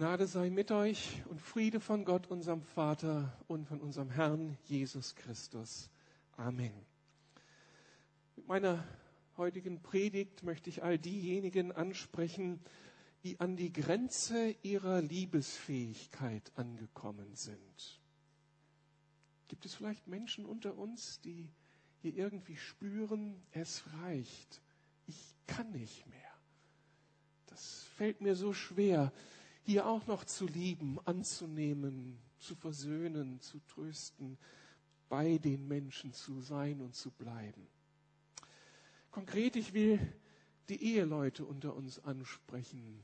Gnade sei mit euch und Friede von Gott, unserem Vater und von unserem Herrn Jesus Christus. Amen. Mit meiner heutigen Predigt möchte ich all diejenigen ansprechen, die an die Grenze ihrer Liebesfähigkeit angekommen sind. Gibt es vielleicht Menschen unter uns, die hier irgendwie spüren, es reicht, ich kann nicht mehr. Das fällt mir so schwer hier auch noch zu lieben, anzunehmen, zu versöhnen, zu trösten, bei den Menschen zu sein und zu bleiben. Konkret, ich will die Eheleute unter uns ansprechen,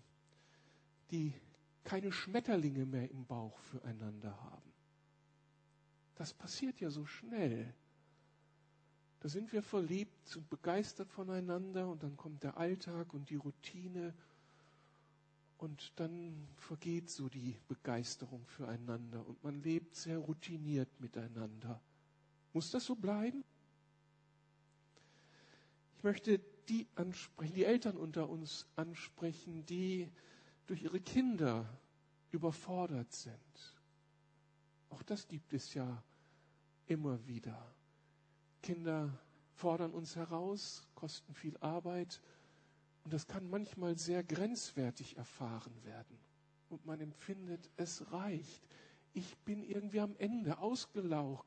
die keine Schmetterlinge mehr im Bauch füreinander haben. Das passiert ja so schnell. Da sind wir verliebt und begeistert voneinander und dann kommt der Alltag und die Routine und dann vergeht so die Begeisterung füreinander und man lebt sehr routiniert miteinander. Muss das so bleiben? Ich möchte die ansprechen, die Eltern unter uns ansprechen, die durch ihre Kinder überfordert sind. Auch das gibt es ja immer wieder. Kinder fordern uns heraus, kosten viel Arbeit und das kann manchmal sehr grenzwertig erfahren werden. Und man empfindet, es reicht. Ich bin irgendwie am Ende ausgelaucht.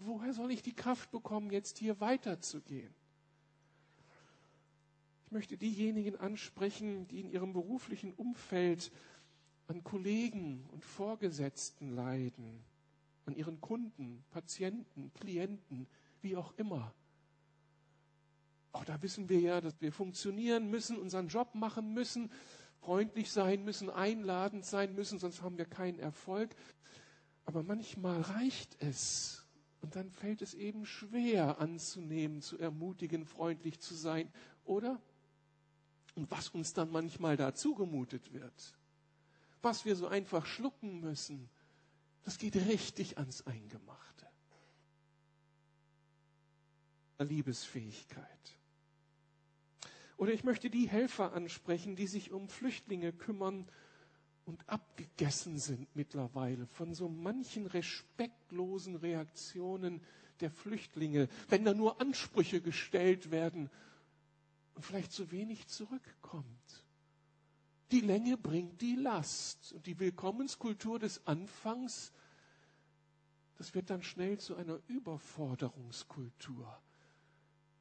Woher soll ich die Kraft bekommen, jetzt hier weiterzugehen? Ich möchte diejenigen ansprechen, die in ihrem beruflichen Umfeld an Kollegen und Vorgesetzten leiden, an ihren Kunden, Patienten, Klienten, wie auch immer. Auch da wissen wir ja, dass wir funktionieren müssen, unseren Job machen müssen, freundlich sein müssen, einladend sein müssen, sonst haben wir keinen Erfolg. Aber manchmal reicht es. Und dann fällt es eben schwer anzunehmen, zu ermutigen, freundlich zu sein, oder? Und was uns dann manchmal da zugemutet wird, was wir so einfach schlucken müssen, das geht richtig ans Eingemachte. Liebesfähigkeit. Oder ich möchte die Helfer ansprechen, die sich um Flüchtlinge kümmern und abgegessen sind mittlerweile von so manchen respektlosen Reaktionen der Flüchtlinge, wenn da nur Ansprüche gestellt werden und vielleicht zu wenig zurückkommt. Die Länge bringt die Last und die Willkommenskultur des Anfangs, das wird dann schnell zu einer Überforderungskultur.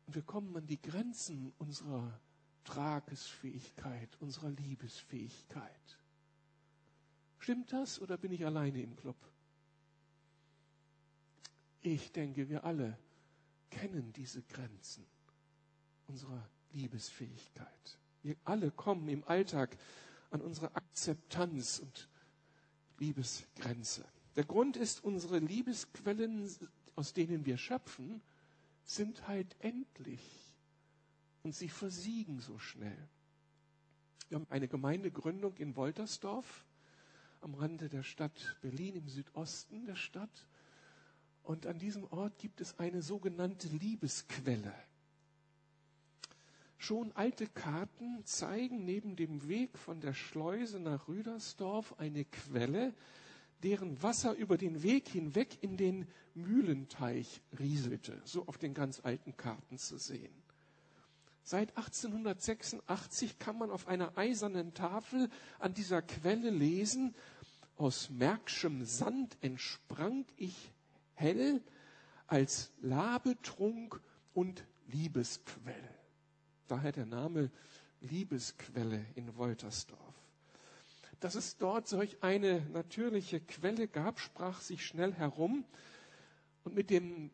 Und wir kommen an die Grenzen unserer Tragesfähigkeit, unserer Liebesfähigkeit. Stimmt das oder bin ich alleine im Club? Ich denke, wir alle kennen diese Grenzen unserer Liebesfähigkeit. Wir alle kommen im Alltag an unsere Akzeptanz und Liebesgrenze. Der Grund ist, unsere Liebesquellen, aus denen wir schöpfen, sind halt endlich und sie versiegen so schnell. Wir haben eine Gemeindegründung in Woltersdorf am Rande der Stadt Berlin im Südosten der Stadt. Und an diesem Ort gibt es eine sogenannte Liebesquelle. Schon alte Karten zeigen neben dem Weg von der Schleuse nach Rüdersdorf eine Quelle, deren Wasser über den Weg hinweg in den Mühlenteich rieselte, so auf den ganz alten Karten zu sehen. Seit 1886 kann man auf einer eisernen Tafel an dieser Quelle lesen, aus Märkschem Sand entsprang ich hell als Labetrunk und Liebesquelle. Daher der Name Liebesquelle in Woltersdorf. Dass es dort solch eine natürliche Quelle gab, sprach sich schnell herum. Und mit dem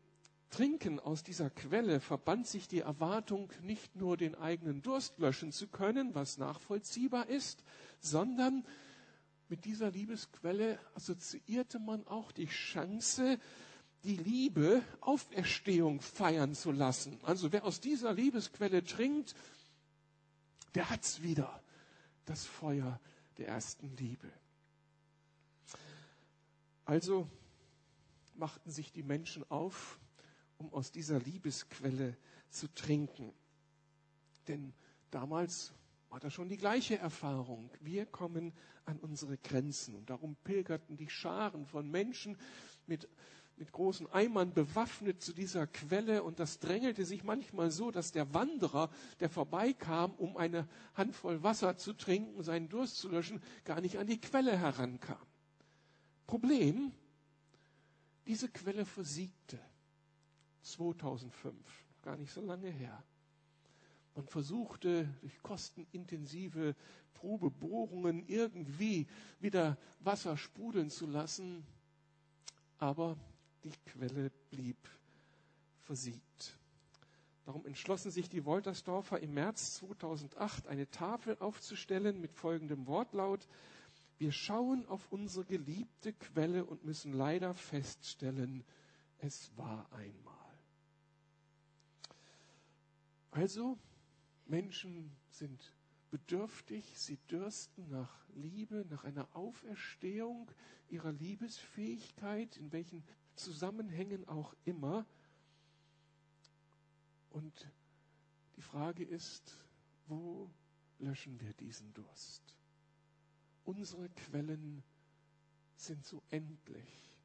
Trinken aus dieser Quelle verband sich die Erwartung, nicht nur den eigenen Durst löschen zu können, was nachvollziehbar ist, sondern mit dieser Liebesquelle assoziierte man auch die Chance, die Liebe Auferstehung feiern zu lassen. Also wer aus dieser Liebesquelle trinkt, der hat's wieder. Das Feuer der ersten Liebe. Also machten sich die Menschen auf, um aus dieser Liebesquelle zu trinken. Denn damals hat er schon die gleiche Erfahrung. Wir kommen an unsere Grenzen. Und darum pilgerten die Scharen von Menschen mit, mit großen Eimern bewaffnet zu dieser Quelle. Und das drängelte sich manchmal so, dass der Wanderer, der vorbeikam, um eine Handvoll Wasser zu trinken, seinen Durst zu löschen, gar nicht an die Quelle herankam. Problem, diese Quelle versiegte. 2005, gar nicht so lange her. Man versuchte durch kostenintensive Probebohrungen irgendwie wieder Wasser sprudeln zu lassen, aber die Quelle blieb versiegt. Darum entschlossen sich die Woltersdorfer im März 2008 eine Tafel aufzustellen mit folgendem Wortlaut. Wir schauen auf unsere geliebte Quelle und müssen leider feststellen, es war einmal. Also Menschen sind bedürftig, sie dürsten nach Liebe, nach einer Auferstehung ihrer Liebesfähigkeit, in welchen Zusammenhängen auch immer. Und die Frage ist, wo löschen wir diesen Durst? Unsere Quellen sind so endlich.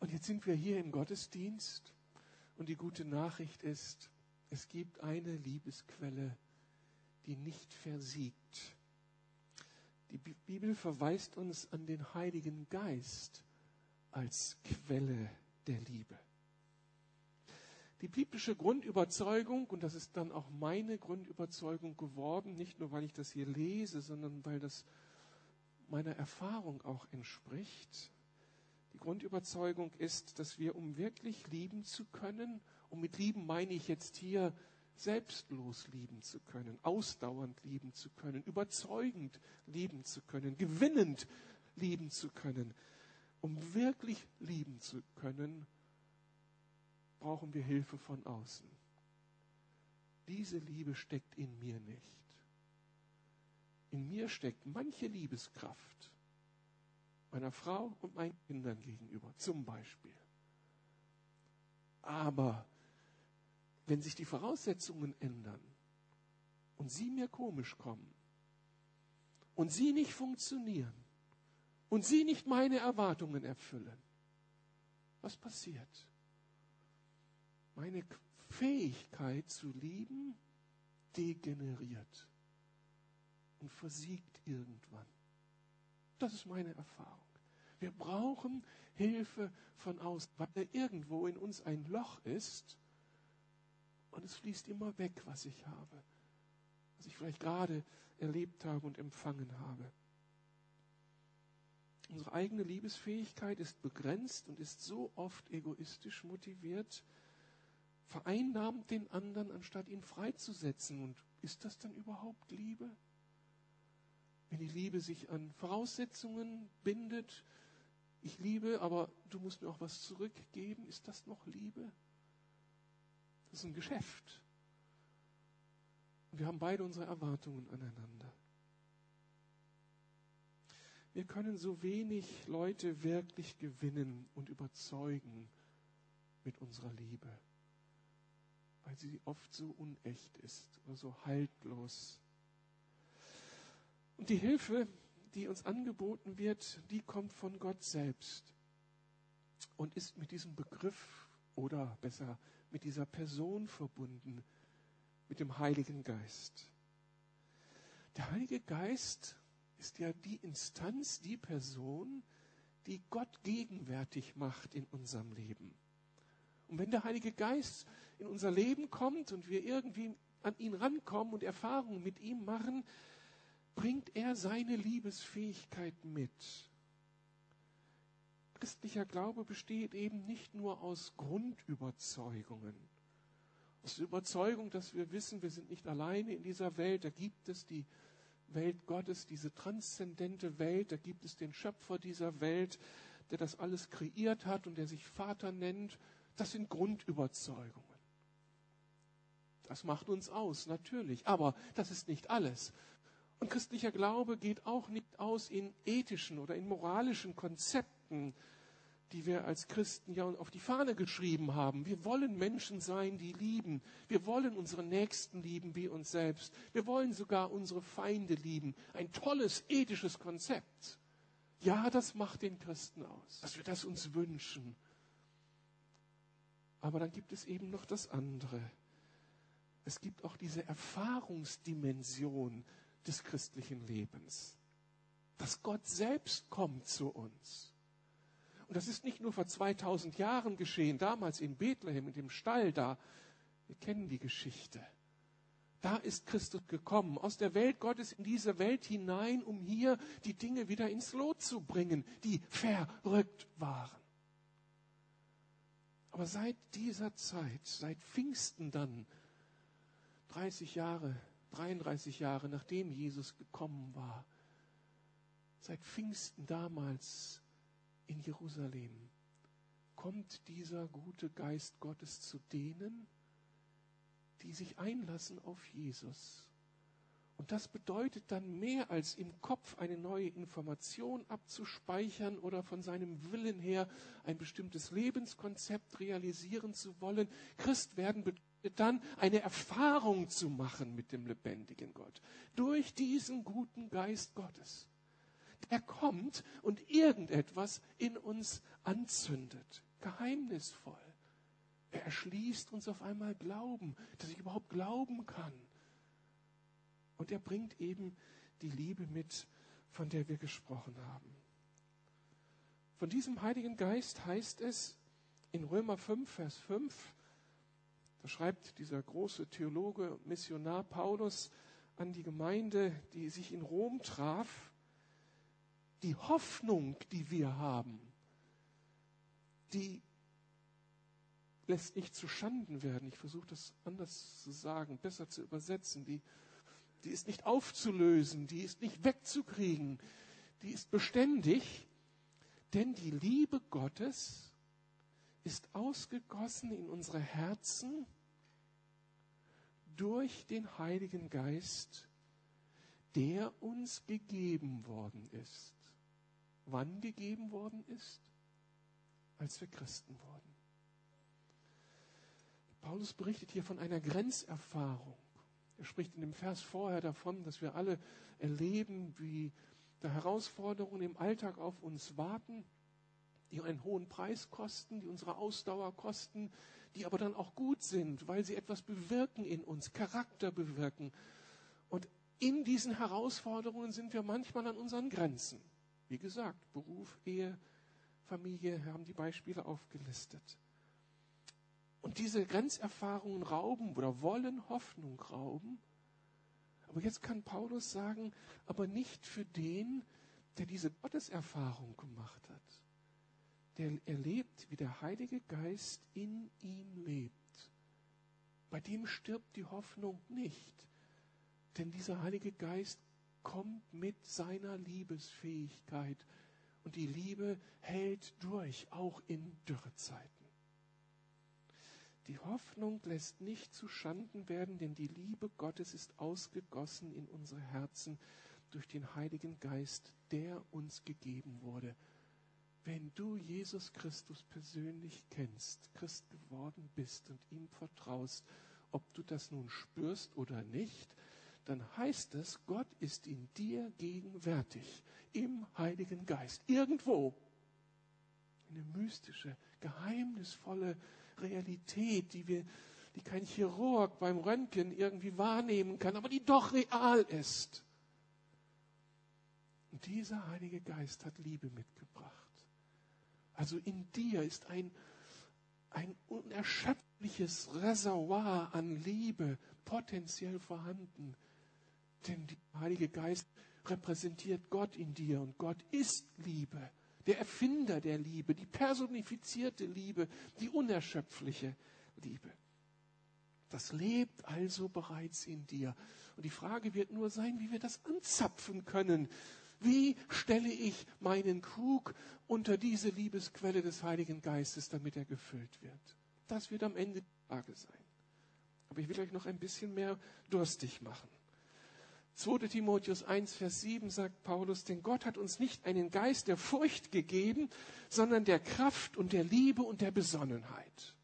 Und jetzt sind wir hier im Gottesdienst und die gute Nachricht ist, es gibt eine Liebesquelle, die nicht versiegt. Die Bibel verweist uns an den Heiligen Geist als Quelle der Liebe. Die biblische Grundüberzeugung, und das ist dann auch meine Grundüberzeugung geworden, nicht nur weil ich das hier lese, sondern weil das meiner Erfahrung auch entspricht. Die Grundüberzeugung ist, dass wir, um wirklich lieben zu können, und mit lieben meine ich jetzt hier selbstlos lieben zu können, ausdauernd lieben zu können, überzeugend lieben zu können, gewinnend lieben zu können. Um wirklich lieben zu können, brauchen wir Hilfe von außen. Diese Liebe steckt in mir nicht. In mir steckt manche Liebeskraft meiner Frau und meinen Kindern gegenüber, zum Beispiel. Aber wenn sich die Voraussetzungen ändern und sie mir komisch kommen und sie nicht funktionieren und sie nicht meine Erwartungen erfüllen, was passiert? Meine Fähigkeit zu lieben degeneriert und versiegt irgendwann. Das ist meine Erfahrung. Wir brauchen Hilfe von außen, weil irgendwo in uns ein Loch ist, und es fließt immer weg, was ich habe, was ich vielleicht gerade erlebt habe und empfangen habe. Unsere eigene Liebesfähigkeit ist begrenzt und ist so oft egoistisch motiviert, vereinnahmt den anderen, anstatt ihn freizusetzen. Und ist das dann überhaupt Liebe? Wenn die Liebe sich an Voraussetzungen bindet, ich liebe, aber du musst mir auch was zurückgeben, ist das noch Liebe? Das ist ein Geschäft. Wir haben beide unsere Erwartungen aneinander. Wir können so wenig Leute wirklich gewinnen und überzeugen mit unserer Liebe, weil sie oft so unecht ist oder so haltlos. Und die Hilfe, die uns angeboten wird, die kommt von Gott selbst und ist mit diesem Begriff oder besser mit dieser Person verbunden, mit dem Heiligen Geist. Der Heilige Geist ist ja die Instanz, die Person, die Gott gegenwärtig macht in unserem Leben. Und wenn der Heilige Geist in unser Leben kommt und wir irgendwie an ihn rankommen und Erfahrungen mit ihm machen, bringt er seine Liebesfähigkeit mit christlicher Glaube besteht eben nicht nur aus Grundüberzeugungen. Aus der Überzeugung, dass wir wissen, wir sind nicht alleine in dieser Welt, da gibt es die Welt Gottes, diese transzendente Welt, da gibt es den Schöpfer dieser Welt, der das alles kreiert hat und der sich Vater nennt. Das sind Grundüberzeugungen. Das macht uns aus, natürlich, aber das ist nicht alles. Und christlicher Glaube geht auch nicht aus in ethischen oder in moralischen Konzepten, die wir als Christen ja auf die Fahne geschrieben haben. Wir wollen Menschen sein, die lieben. Wir wollen unsere Nächsten lieben wie uns selbst. Wir wollen sogar unsere Feinde lieben. Ein tolles ethisches Konzept. Ja, das macht den Christen aus, dass wir das uns wünschen. Aber dann gibt es eben noch das andere. Es gibt auch diese Erfahrungsdimension des christlichen Lebens, dass Gott selbst kommt zu uns und das ist nicht nur vor 2000 Jahren geschehen, damals in Bethlehem, in dem Stall da. Wir kennen die Geschichte. Da ist Christus gekommen, aus der Welt Gottes in diese Welt hinein, um hier die Dinge wieder ins Lot zu bringen, die verrückt waren. Aber seit dieser Zeit, seit Pfingsten dann, 30 Jahre, 33 Jahre nachdem Jesus gekommen war, seit Pfingsten damals in Jerusalem kommt dieser gute Geist Gottes zu denen, die sich einlassen auf Jesus. Und das bedeutet dann mehr als im Kopf eine neue Information abzuspeichern oder von seinem Willen her ein bestimmtes Lebenskonzept realisieren zu wollen. Christ werden bedeutet dann eine Erfahrung zu machen mit dem lebendigen Gott durch diesen guten Geist Gottes er kommt und irgendetwas in uns anzündet. Geheimnisvoll. Er erschließt uns auf einmal Glauben, dass ich überhaupt glauben kann. Und er bringt eben die Liebe mit, von der wir gesprochen haben. Von diesem Heiligen Geist heißt es in Römer 5, Vers 5, da schreibt dieser große Theologe, Missionar Paulus an die Gemeinde, die sich in Rom traf, die Hoffnung, die wir haben, die lässt nicht zu Schanden werden. Ich versuche das anders zu sagen, besser zu übersetzen. Die, die ist nicht aufzulösen, die ist nicht wegzukriegen, die ist beständig, denn die Liebe Gottes ist ausgegossen in unsere Herzen durch den Heiligen Geist, der uns gegeben worden ist wann gegeben worden ist? Als wir Christen wurden. Paulus berichtet hier von einer Grenzerfahrung. Er spricht in dem Vers vorher davon, dass wir alle erleben, wie da Herausforderungen im Alltag auf uns warten, die einen hohen Preis kosten, die unsere Ausdauer kosten, die aber dann auch gut sind, weil sie etwas bewirken in uns, Charakter bewirken. Und in diesen Herausforderungen sind wir manchmal an unseren Grenzen. Wie gesagt, Beruf, Ehe, Familie haben die Beispiele aufgelistet. Und diese Grenzerfahrungen rauben oder wollen Hoffnung rauben. Aber jetzt kann Paulus sagen, aber nicht für den, der diese Gotteserfahrung gemacht hat. Der erlebt, wie der Heilige Geist in ihm lebt. Bei dem stirbt die Hoffnung nicht. Denn dieser Heilige Geist kommt mit seiner Liebesfähigkeit. Und die Liebe hält durch, auch in Dürrezeiten. Die Hoffnung lässt nicht zu Schanden werden, denn die Liebe Gottes ist ausgegossen in unsere Herzen durch den Heiligen Geist, der uns gegeben wurde. Wenn du Jesus Christus persönlich kennst, Christ geworden bist und ihm vertraust, ob du das nun spürst oder nicht, dann heißt es, Gott ist in dir gegenwärtig, im Heiligen Geist, irgendwo. Eine mystische, geheimnisvolle Realität, die wir, die kein Chirurg beim Röntgen irgendwie wahrnehmen kann, aber die doch real ist. Und dieser Heilige Geist hat Liebe mitgebracht. Also in dir ist ein, ein unerschöpfliches Reservoir an Liebe potenziell vorhanden, denn der Heilige Geist repräsentiert Gott in dir und Gott ist Liebe, der Erfinder der Liebe, die personifizierte Liebe, die unerschöpfliche Liebe. Das lebt also bereits in dir. Und die Frage wird nur sein, wie wir das anzapfen können. Wie stelle ich meinen Krug unter diese Liebesquelle des Heiligen Geistes, damit er gefüllt wird? Das wird am Ende die Frage sein. Aber ich will euch noch ein bisschen mehr durstig machen. 2. Timotheus 1, Vers 7 sagt Paulus, denn Gott hat uns nicht einen Geist der Furcht gegeben, sondern der Kraft und der Liebe und der Besonnenheit.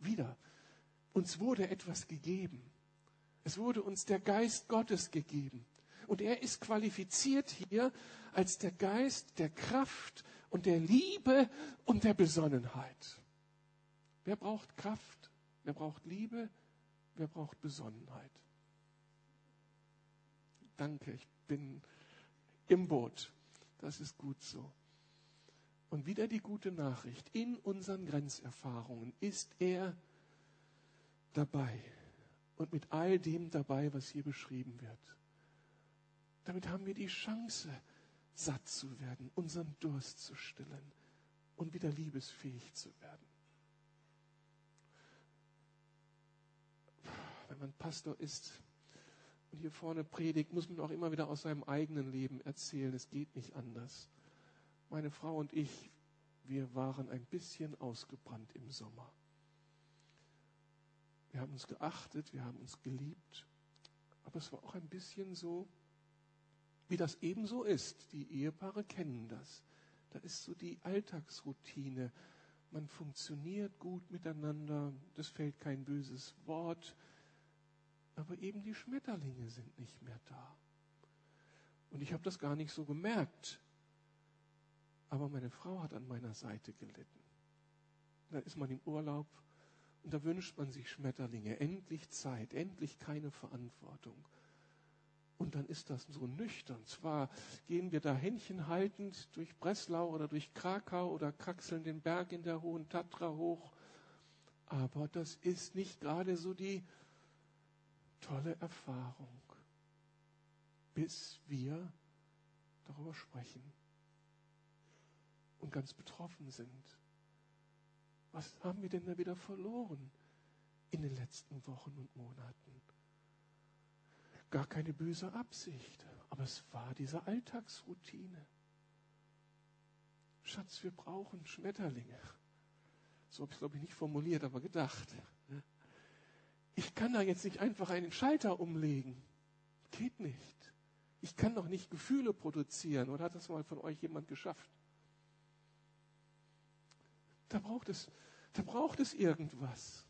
Wieder, uns wurde etwas gegeben. Es wurde uns der Geist Gottes gegeben. Und er ist qualifiziert hier als der Geist der Kraft und der Liebe und der Besonnenheit. Wer braucht Kraft? Wer braucht Liebe? Wer braucht Besonnenheit? Danke, ich bin im Boot. Das ist gut so. Und wieder die gute Nachricht. In unseren Grenzerfahrungen ist er dabei und mit all dem dabei, was hier beschrieben wird. Damit haben wir die Chance, satt zu werden, unseren Durst zu stillen und wieder liebesfähig zu werden. Wenn man Pastor ist und hier vorne predigt, muss man auch immer wieder aus seinem eigenen Leben erzählen. Es geht nicht anders. Meine Frau und ich, wir waren ein bisschen ausgebrannt im Sommer. Wir haben uns geachtet, wir haben uns geliebt, aber es war auch ein bisschen so, wie das ebenso ist. Die Ehepaare kennen das. Da ist so die Alltagsroutine. Man funktioniert gut miteinander, es fällt kein böses Wort, aber eben die Schmetterlinge sind nicht mehr da. Und ich habe das gar nicht so gemerkt. Aber meine Frau hat an meiner Seite gelitten. Da ist man im Urlaub und da wünscht man sich Schmetterlinge. Endlich Zeit, endlich keine Verantwortung. Und dann ist das so nüchtern. Zwar gehen wir da händchenhaltend durch Breslau oder durch Krakau oder kraxeln den Berg in der hohen Tatra hoch, aber das ist nicht gerade so die tolle Erfahrung, bis wir darüber sprechen und ganz betroffen sind. Was haben wir denn da wieder verloren in den letzten Wochen und Monaten? Gar keine böse Absicht, aber es war diese Alltagsroutine. Schatz, wir brauchen Schmetterlinge. So habe ich es, glaube ich, nicht formuliert, aber gedacht. Ich kann da jetzt nicht einfach einen Schalter umlegen. Geht nicht. Ich kann doch nicht Gefühle produzieren. Oder hat das mal von euch jemand geschafft? Da braucht es, da braucht es irgendwas.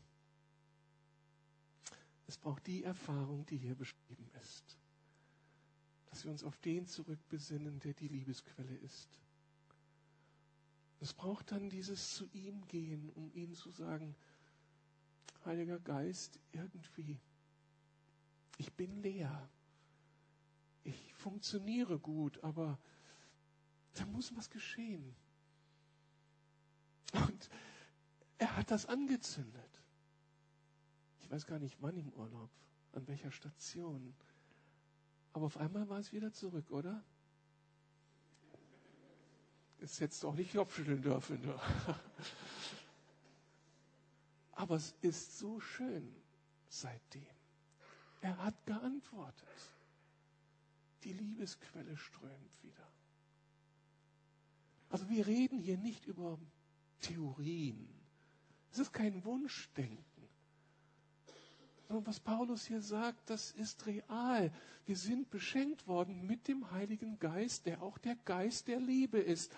Es braucht die Erfahrung, die hier beschrieben ist. Dass wir uns auf den zurückbesinnen, der die Liebesquelle ist. Es braucht dann dieses zu ihm gehen, um ihm zu sagen, Heiliger Geist, irgendwie, ich bin leer. Ich funktioniere gut, aber da muss was geschehen. Und er hat das angezündet weiß gar nicht wann im Urlaub, an welcher Station. Aber auf einmal war es wieder zurück, oder? Jetzt hättest du auch nicht Kopfschütteln dürfen. Nur. Aber es ist so schön seitdem. Er hat geantwortet. Die Liebesquelle strömt wieder. Also wir reden hier nicht über Theorien. Es ist kein Wunschdenken. Und was Paulus hier sagt, das ist real. Wir sind beschenkt worden mit dem Heiligen Geist, der auch der Geist der Liebe ist.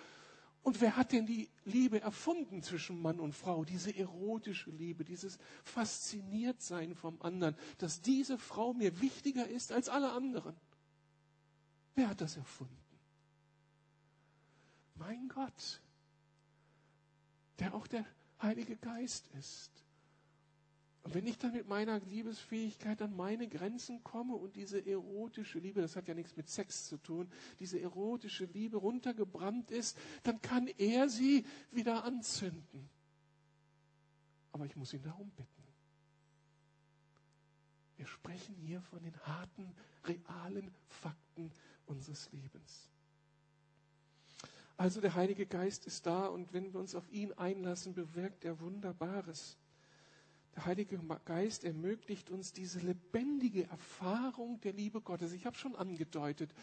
Und wer hat denn die Liebe erfunden zwischen Mann und Frau? Diese erotische Liebe, dieses Fasziniertsein vom anderen, dass diese Frau mir wichtiger ist als alle anderen. Wer hat das erfunden? Mein Gott, der auch der Heilige Geist ist. Und wenn ich dann mit meiner Liebesfähigkeit an meine Grenzen komme und diese erotische Liebe, das hat ja nichts mit Sex zu tun, diese erotische Liebe runtergebrannt ist, dann kann er sie wieder anzünden. Aber ich muss ihn darum bitten. Wir sprechen hier von den harten, realen Fakten unseres Lebens. Also der Heilige Geist ist da und wenn wir uns auf ihn einlassen, bewirkt er Wunderbares. Der Heilige Geist ermöglicht uns diese lebendige Erfahrung der Liebe Gottes. Ich habe schon angedeutet,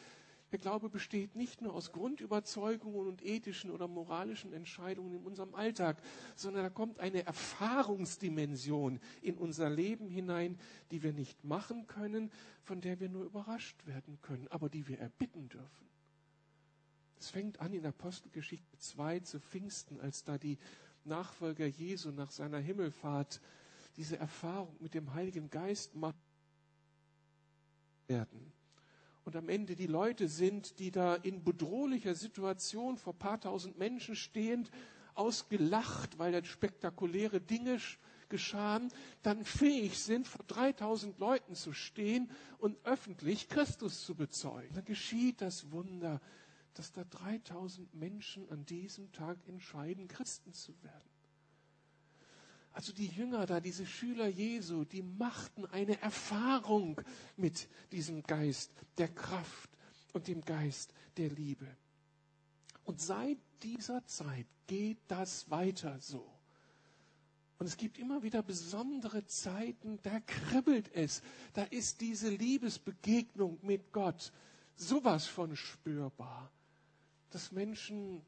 Der Glaube besteht nicht nur aus Grundüberzeugungen und ethischen oder moralischen Entscheidungen in unserem Alltag, sondern da kommt eine Erfahrungsdimension in unser Leben hinein, die wir nicht machen können, von der wir nur überrascht werden können, aber die wir erbitten dürfen. Es fängt an in Apostelgeschichte 2 zu Pfingsten, als da die Nachfolger Jesu nach seiner Himmelfahrt diese Erfahrung mit dem Heiligen Geist machen werden und am Ende die Leute sind, die da in bedrohlicher Situation vor paar tausend Menschen stehend, ausgelacht, weil da spektakuläre Dinge geschahen, dann fähig sind, vor 3000 Leuten zu stehen und öffentlich Christus zu bezeugen. Dann geschieht das Wunder, dass da 3000 Menschen an diesem Tag entscheiden, Christen zu werden. Also die Jünger da, diese Schüler Jesu, die machten eine Erfahrung mit diesem Geist der Kraft und dem Geist der Liebe. Und seit dieser Zeit geht das weiter so. Und es gibt immer wieder besondere Zeiten, da kribbelt es. Da ist diese Liebesbegegnung mit Gott sowas von spürbar, dass Menschen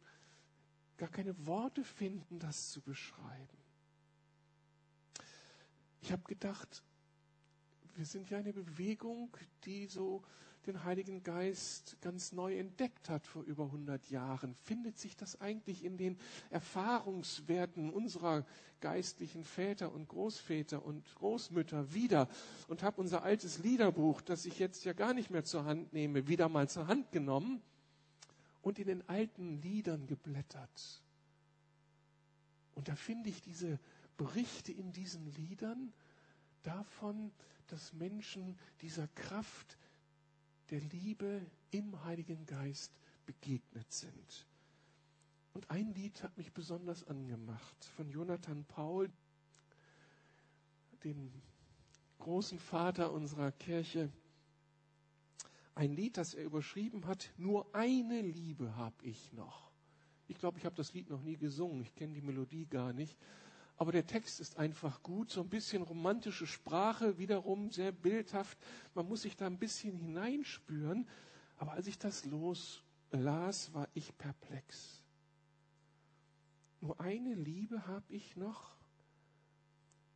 gar keine Worte finden, das zu beschreiben. Ich habe gedacht, wir sind ja eine Bewegung, die so den Heiligen Geist ganz neu entdeckt hat vor über 100 Jahren. Findet sich das eigentlich in den Erfahrungswerten unserer geistlichen Väter und Großväter und Großmütter wieder? Und habe unser altes Liederbuch, das ich jetzt ja gar nicht mehr zur Hand nehme, wieder mal zur Hand genommen und in den alten Liedern geblättert. Und da finde ich diese Berichte in diesen Liedern davon, dass Menschen dieser Kraft der Liebe im Heiligen Geist begegnet sind. Und ein Lied hat mich besonders angemacht von Jonathan Paul, dem großen Vater unserer Kirche. Ein Lied, das er überschrieben hat, nur eine Liebe habe ich noch. Ich glaube, ich habe das Lied noch nie gesungen, ich kenne die Melodie gar nicht. Aber der Text ist einfach gut, so ein bisschen romantische Sprache, wiederum sehr bildhaft. Man muss sich da ein bisschen hineinspüren. Aber als ich das loslas, war ich perplex. Nur eine Liebe habe ich noch,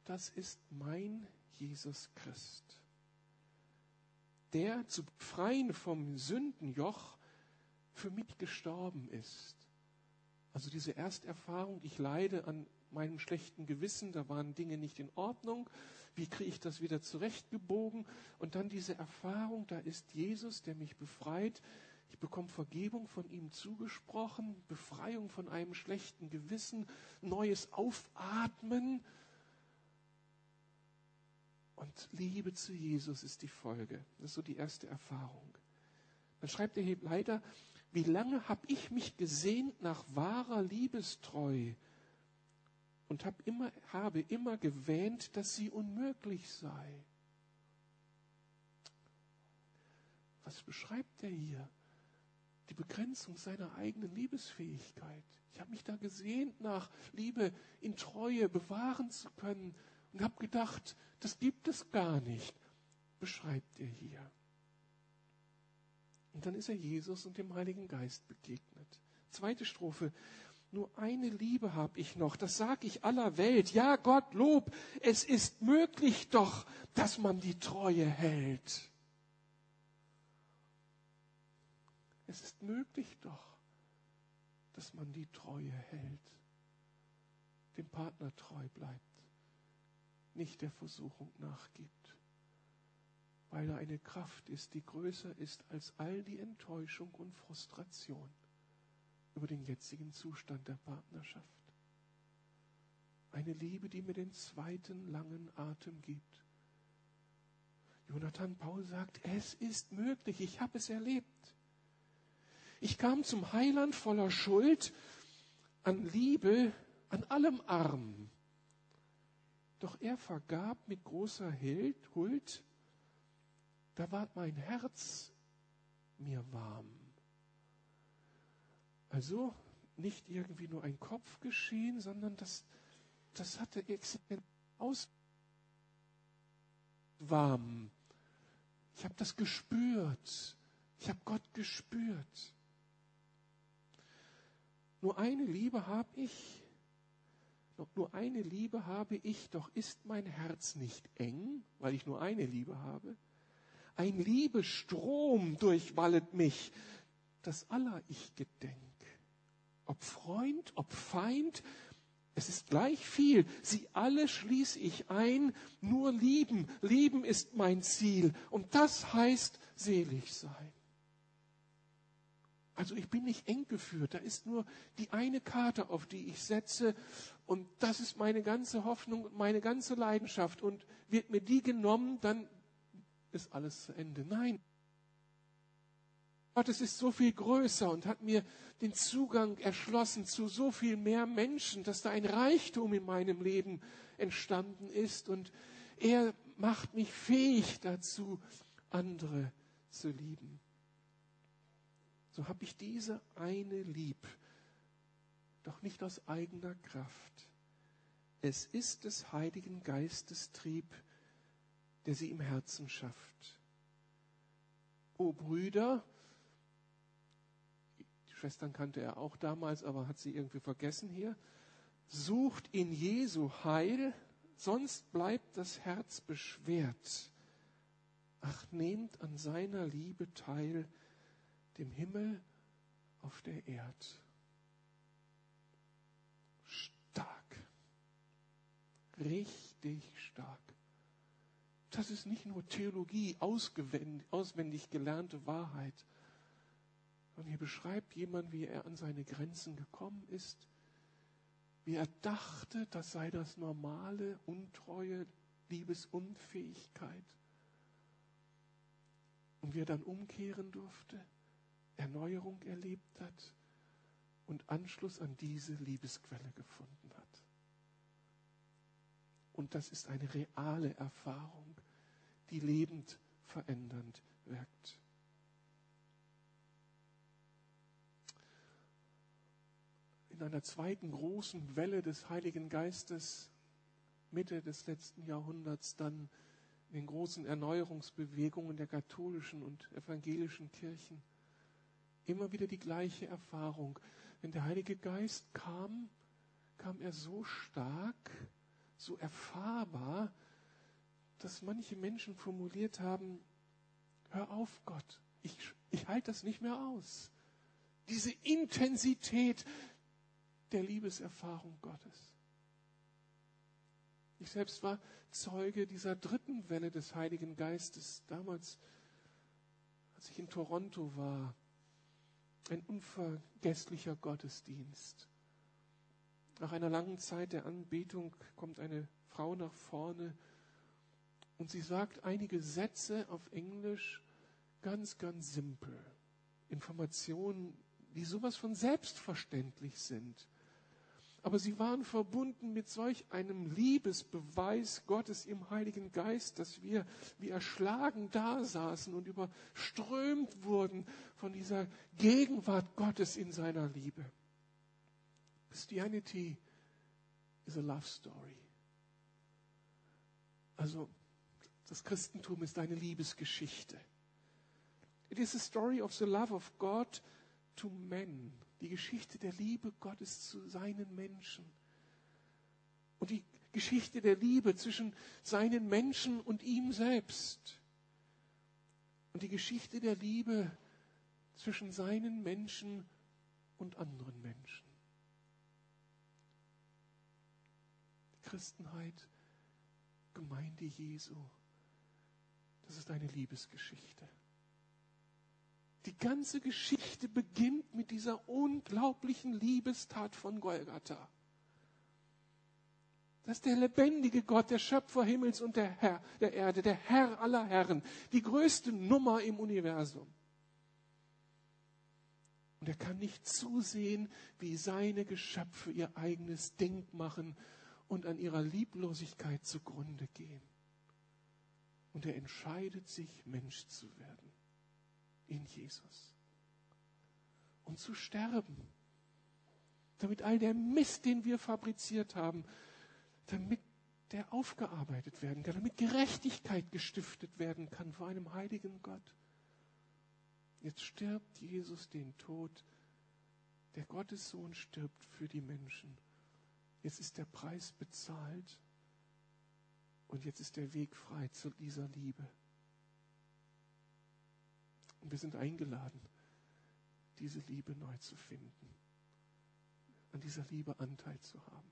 das ist mein Jesus Christ. Der zu befreien vom Sündenjoch für mich gestorben ist. Also diese Ersterfahrung, ich leide an meinem schlechten Gewissen, da waren Dinge nicht in Ordnung. Wie kriege ich das wieder zurechtgebogen? Und dann diese Erfahrung, da ist Jesus, der mich befreit. Ich bekomme Vergebung von ihm zugesprochen, Befreiung von einem schlechten Gewissen, neues Aufatmen. Und Liebe zu Jesus ist die Folge. Das ist so die erste Erfahrung. Dann schreibt er hier leider, wie lange habe ich mich gesehnt nach wahrer Liebestreu? Und hab immer, habe immer gewähnt, dass sie unmöglich sei. Was beschreibt er hier? Die Begrenzung seiner eigenen Liebesfähigkeit. Ich habe mich da gesehnt nach Liebe in Treue bewahren zu können und habe gedacht, das gibt es gar nicht, beschreibt er hier. Und dann ist er Jesus und dem Heiligen Geist begegnet. Zweite Strophe. Nur eine Liebe habe ich noch, das sage ich aller Welt. Ja, Gott, Lob, es ist möglich doch, dass man die Treue hält. Es ist möglich doch, dass man die Treue hält, dem Partner treu bleibt, nicht der Versuchung nachgibt, weil da eine Kraft ist, die größer ist als all die Enttäuschung und Frustration über den jetzigen Zustand der Partnerschaft. Eine Liebe, die mir den zweiten langen Atem gibt. Jonathan Paul sagt, es ist möglich, ich habe es erlebt. Ich kam zum Heiland voller Schuld, an Liebe, an allem arm. Doch er vergab mit großer Huld, da ward mein Herz mir warm. Also nicht irgendwie nur ein Kopf geschehen, sondern das, das hatte Existenz aus warm. Ich habe das gespürt, Ich habe Gott gespürt. Nur eine Liebe habe ich. Nur eine Liebe habe ich, doch ist mein Herz nicht eng, weil ich nur eine Liebe habe. Ein Liebestrom durchwallet mich, das aller ich gedenk. Ob Freund, ob Feind, es ist gleich viel. Sie alle schließe ich ein. Nur lieben. Lieben ist mein Ziel. Und das heißt selig sein. Also ich bin nicht eng geführt. Da ist nur die eine Karte, auf die ich setze. Und das ist meine ganze Hoffnung und meine ganze Leidenschaft. Und wird mir die genommen, dann ist alles zu Ende. Nein. Gott, es ist so viel größer und hat mir den Zugang erschlossen zu so viel mehr Menschen, dass da ein Reichtum in meinem Leben entstanden ist und er macht mich fähig dazu, andere zu lieben. So habe ich diese eine lieb, doch nicht aus eigener Kraft. Es ist des Heiligen Geistes Trieb, der sie im Herzen schafft. O Brüder, Schwestern kannte er auch damals, aber hat sie irgendwie vergessen hier. Sucht in Jesu Heil, sonst bleibt das Herz beschwert. Ach, nehmt an seiner Liebe teil, dem Himmel auf der Erd. Stark. Richtig stark. Das ist nicht nur Theologie, auswendig gelernte Wahrheit und hier beschreibt jemand, wie er an seine Grenzen gekommen ist, wie er dachte, das sei das normale, Untreue, Liebesunfähigkeit. Und wie er dann umkehren durfte, Erneuerung erlebt hat und Anschluss an diese Liebesquelle gefunden hat. Und das ist eine reale Erfahrung, die lebend verändernd wirkt. In einer zweiten großen Welle des Heiligen Geistes Mitte des letzten Jahrhunderts dann in den großen Erneuerungsbewegungen der katholischen und evangelischen Kirchen immer wieder die gleiche Erfahrung. Wenn der Heilige Geist kam, kam er so stark, so erfahrbar, dass manche Menschen formuliert haben, hör auf Gott, ich, ich halte das nicht mehr aus. Diese Intensität, der Liebeserfahrung Gottes. Ich selbst war Zeuge dieser dritten Welle des Heiligen Geistes damals, als ich in Toronto war. Ein unvergesslicher Gottesdienst. Nach einer langen Zeit der Anbetung kommt eine Frau nach vorne und sie sagt einige Sätze auf Englisch ganz, ganz simpel. Informationen, die sowas von selbstverständlich sind aber sie waren verbunden mit solch einem Liebesbeweis Gottes im Heiligen Geist, dass wir wie erschlagen da saßen und überströmt wurden von dieser Gegenwart Gottes in seiner Liebe. Christianity is a love story. Also das Christentum ist eine Liebesgeschichte. It is a story of the love of God to men die Geschichte der Liebe Gottes zu seinen Menschen. Und die Geschichte der Liebe zwischen seinen Menschen und ihm selbst. Und die Geschichte der Liebe zwischen seinen Menschen und anderen Menschen. Christenheit, Gemeinde Jesu, das ist eine Liebesgeschichte. Die ganze Geschichte beginnt mit dieser unglaublichen Liebestat von Golgatha. Das ist der lebendige Gott, der Schöpfer Himmels und der Herr der Erde, der Herr aller Herren, die größte Nummer im Universum. Und er kann nicht zusehen, wie seine Geschöpfe ihr eigenes Ding machen und an ihrer Lieblosigkeit zugrunde gehen. Und er entscheidet sich, Mensch zu werden in Jesus. Und zu sterben. Damit all der Mist, den wir fabriziert haben, damit der aufgearbeitet werden kann, damit Gerechtigkeit gestiftet werden kann vor einem heiligen Gott. Jetzt stirbt Jesus den Tod, der Gottes Sohn stirbt für die Menschen. Jetzt ist der Preis bezahlt und jetzt ist der Weg frei zu dieser Liebe. Und wir sind eingeladen, diese Liebe neu zu finden, an dieser Liebe Anteil zu haben.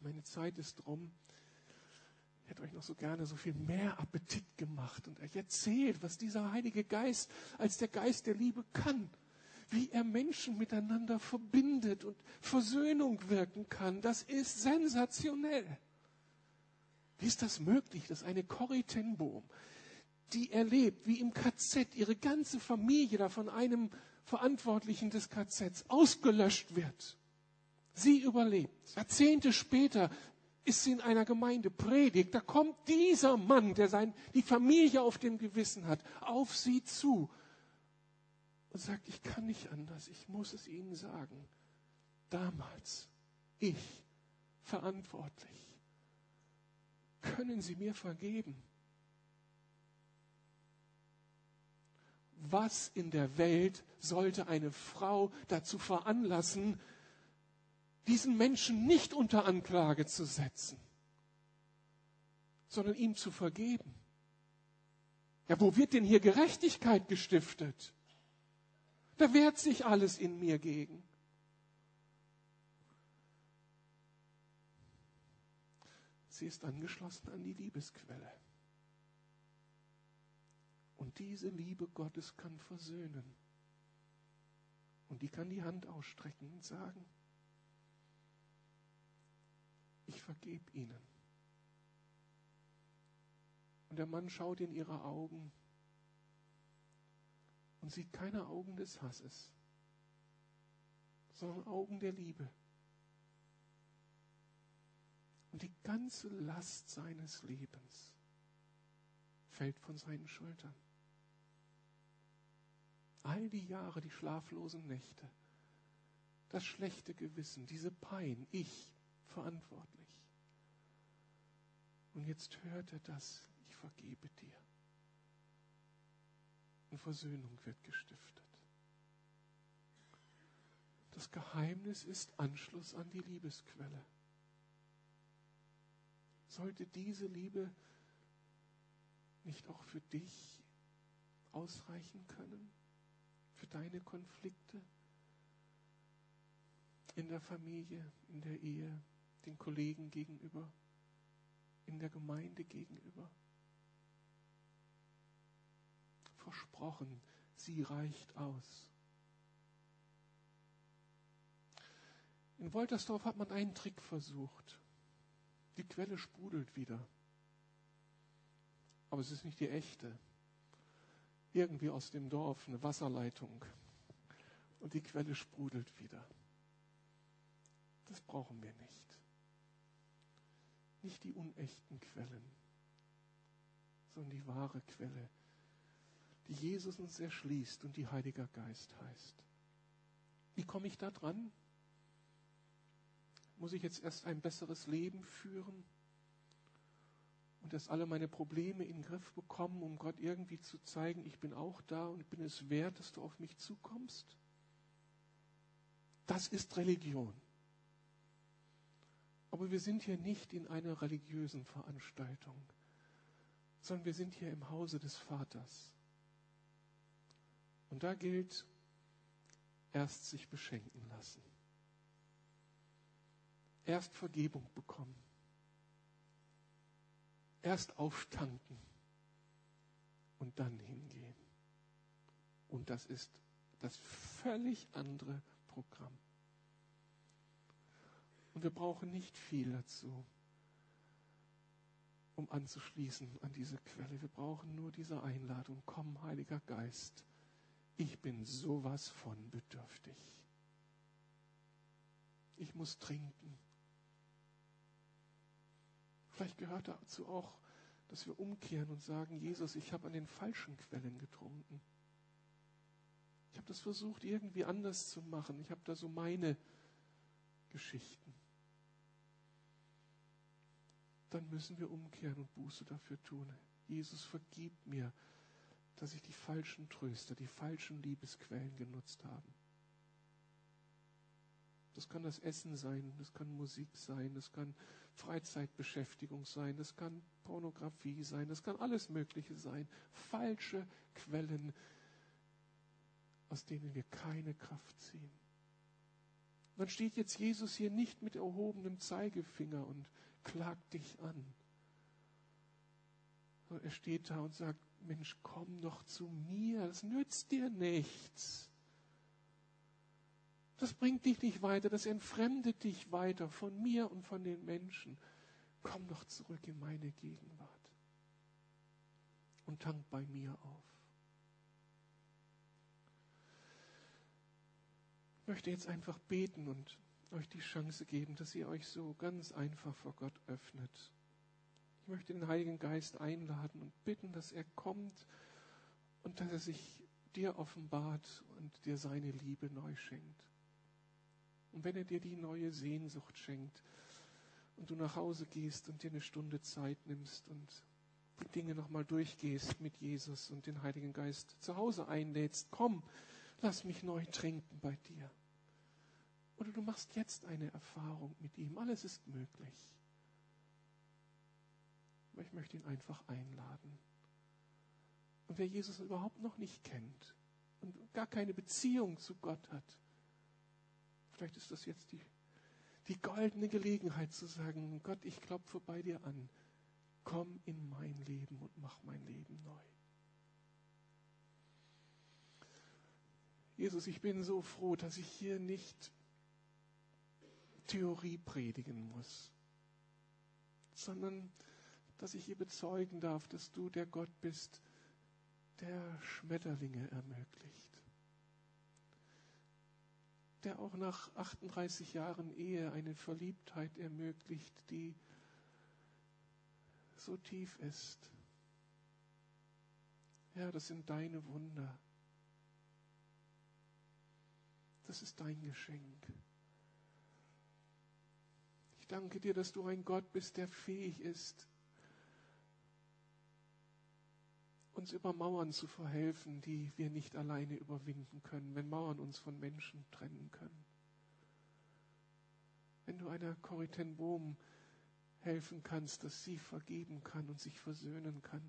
Meine Zeit ist drum. Ich hätte euch noch so gerne so viel mehr Appetit gemacht und euch erzählt, was dieser Heilige Geist als der Geist der Liebe kann. Wie er Menschen miteinander verbindet und Versöhnung wirken kann. Das ist sensationell. Wie ist das möglich, dass eine Corrie ten Boom, die erlebt, wie im KZ ihre ganze Familie da von einem Verantwortlichen des KZs ausgelöscht wird. Sie überlebt. Jahrzehnte später ist sie in einer Gemeinde predigt. Da kommt dieser Mann, der sein, die Familie auf dem Gewissen hat, auf sie zu und sagt, ich kann nicht anders, ich muss es Ihnen sagen. Damals, ich, verantwortlich, können Sie mir vergeben? Was in der Welt sollte eine Frau dazu veranlassen, diesen Menschen nicht unter Anklage zu setzen, sondern ihm zu vergeben? Ja, wo wird denn hier Gerechtigkeit gestiftet? Da wehrt sich alles in mir gegen. Sie ist angeschlossen an die Liebesquelle. Und diese Liebe Gottes kann versöhnen. Und die kann die Hand ausstrecken und sagen, ich vergebe ihnen. Und der Mann schaut in ihre Augen und sieht keine Augen des Hasses, sondern Augen der Liebe. Und die ganze Last seines Lebens fällt von seinen Schultern. All die Jahre, die schlaflosen Nächte, das schlechte Gewissen, diese Pein, ich verantwortlich. Und jetzt hört er das, ich vergebe dir. Und Versöhnung wird gestiftet. Das Geheimnis ist Anschluss an die Liebesquelle sollte diese Liebe nicht auch für dich ausreichen können? Für deine Konflikte? In der Familie, in der Ehe, den Kollegen gegenüber, in der Gemeinde gegenüber? Versprochen, sie reicht aus. In Woltersdorf hat man einen Trick versucht. Die Quelle sprudelt wieder. Aber es ist nicht die echte. Irgendwie aus dem Dorf eine Wasserleitung. Und die Quelle sprudelt wieder. Das brauchen wir nicht. Nicht die unechten Quellen, sondern die wahre Quelle, die Jesus uns erschließt und die Heiliger Geist heißt. Wie komme ich da dran? Muss ich jetzt erst ein besseres Leben führen und erst alle meine Probleme in den Griff bekommen, um Gott irgendwie zu zeigen, ich bin auch da und bin es wert, dass du auf mich zukommst? Das ist Religion. Aber wir sind hier nicht in einer religiösen Veranstaltung, sondern wir sind hier im Hause des Vaters. Und da gilt, erst sich beschenken lassen. Erst Vergebung bekommen. Erst auftanken und dann hingehen. Und das ist das völlig andere Programm. Und wir brauchen nicht viel dazu, um anzuschließen an diese Quelle. Wir brauchen nur diese Einladung. Komm, Heiliger Geist, ich bin sowas von bedürftig. Ich muss trinken. Vielleicht gehört dazu auch, dass wir umkehren und sagen, Jesus, ich habe an den falschen Quellen getrunken. Ich habe das versucht, irgendwie anders zu machen. Ich habe da so meine Geschichten. Dann müssen wir umkehren und Buße dafür tun. Jesus, vergib mir, dass ich die falschen Tröster, die falschen Liebesquellen genutzt habe. Das kann das Essen sein, das kann Musik sein, das kann Freizeitbeschäftigung sein, das kann Pornografie sein, das kann alles Mögliche sein. Falsche Quellen, aus denen wir keine Kraft ziehen. Dann steht jetzt Jesus hier nicht mit erhobenem Zeigefinger und klagt dich an. Er steht da und sagt, Mensch, komm doch zu mir, das nützt dir nichts. Das bringt dich nicht weiter, das entfremdet dich weiter von mir und von den Menschen. Komm doch zurück in meine Gegenwart und tank bei mir auf. Ich möchte jetzt einfach beten und euch die Chance geben, dass ihr euch so ganz einfach vor Gott öffnet. Ich möchte den Heiligen Geist einladen und bitten, dass er kommt und dass er sich dir offenbart und dir seine Liebe neu schenkt. Und wenn er dir die neue Sehnsucht schenkt und du nach Hause gehst und dir eine Stunde Zeit nimmst und die Dinge nochmal durchgehst mit Jesus und den Heiligen Geist zu Hause einlädst, komm, lass mich neu trinken bei dir. Oder du machst jetzt eine Erfahrung mit ihm. Alles ist möglich. Aber ich möchte ihn einfach einladen. Und wer Jesus überhaupt noch nicht kennt und gar keine Beziehung zu Gott hat, Vielleicht ist das jetzt die, die goldene Gelegenheit zu sagen, Gott, ich klopfe bei dir an. Komm in mein Leben und mach mein Leben neu. Jesus, ich bin so froh, dass ich hier nicht Theorie predigen muss, sondern dass ich hier bezeugen darf, dass du der Gott bist, der Schmetterlinge ermöglicht der auch nach 38 Jahren Ehe eine Verliebtheit ermöglicht, die so tief ist. Ja, das sind deine Wunder. Das ist dein Geschenk. Ich danke dir, dass du ein Gott bist, der fähig ist, uns über Mauern zu verhelfen, die wir nicht alleine überwinden können, wenn Mauern uns von Menschen trennen können. Wenn du einer Corrie Bohm helfen kannst, dass sie vergeben kann und sich versöhnen kann,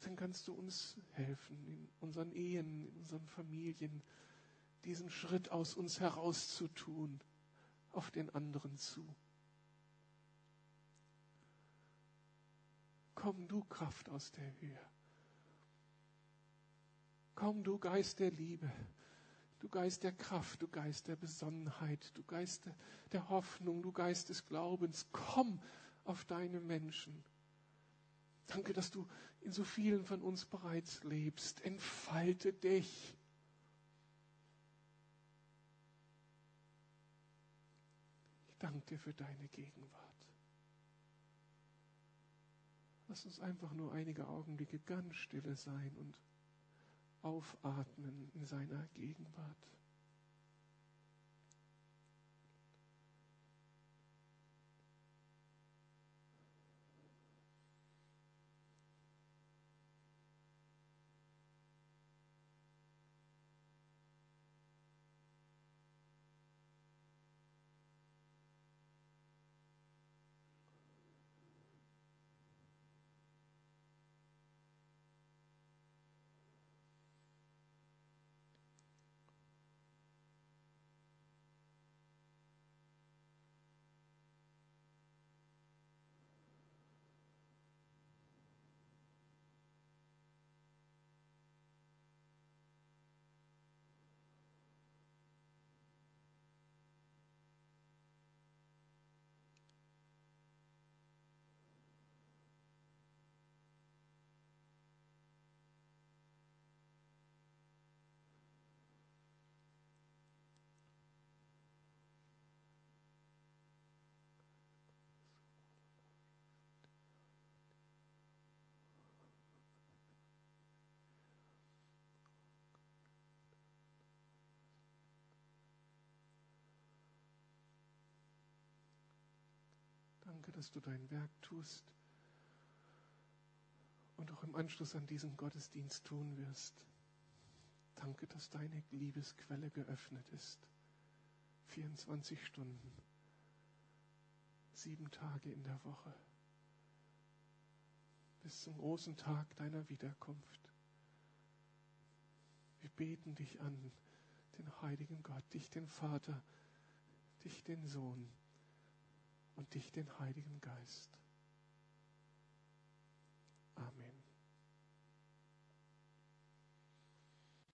dann kannst du uns helfen, in unseren Ehen, in unseren Familien, diesen Schritt aus uns herauszutun, auf den anderen zu. Komm du Kraft aus der Höhe. Komm du Geist der Liebe, du Geist der Kraft, du Geist der Besonnenheit, du Geist der Hoffnung, du Geist des Glaubens. Komm auf deine Menschen. Danke, dass du in so vielen von uns bereits lebst. Entfalte dich. Ich danke dir für deine Gegenwart. Lass uns einfach nur einige Augenblicke ganz stille sein und aufatmen in seiner Gegenwart. Danke, dass du dein Werk tust und auch im Anschluss an diesen Gottesdienst tun wirst. Danke, dass deine Liebesquelle geöffnet ist. 24 Stunden, sieben Tage in der Woche, bis zum großen Tag deiner Wiederkunft. Wir beten dich an, den heiligen Gott, dich den Vater, dich den Sohn und dich den Heiligen Geist.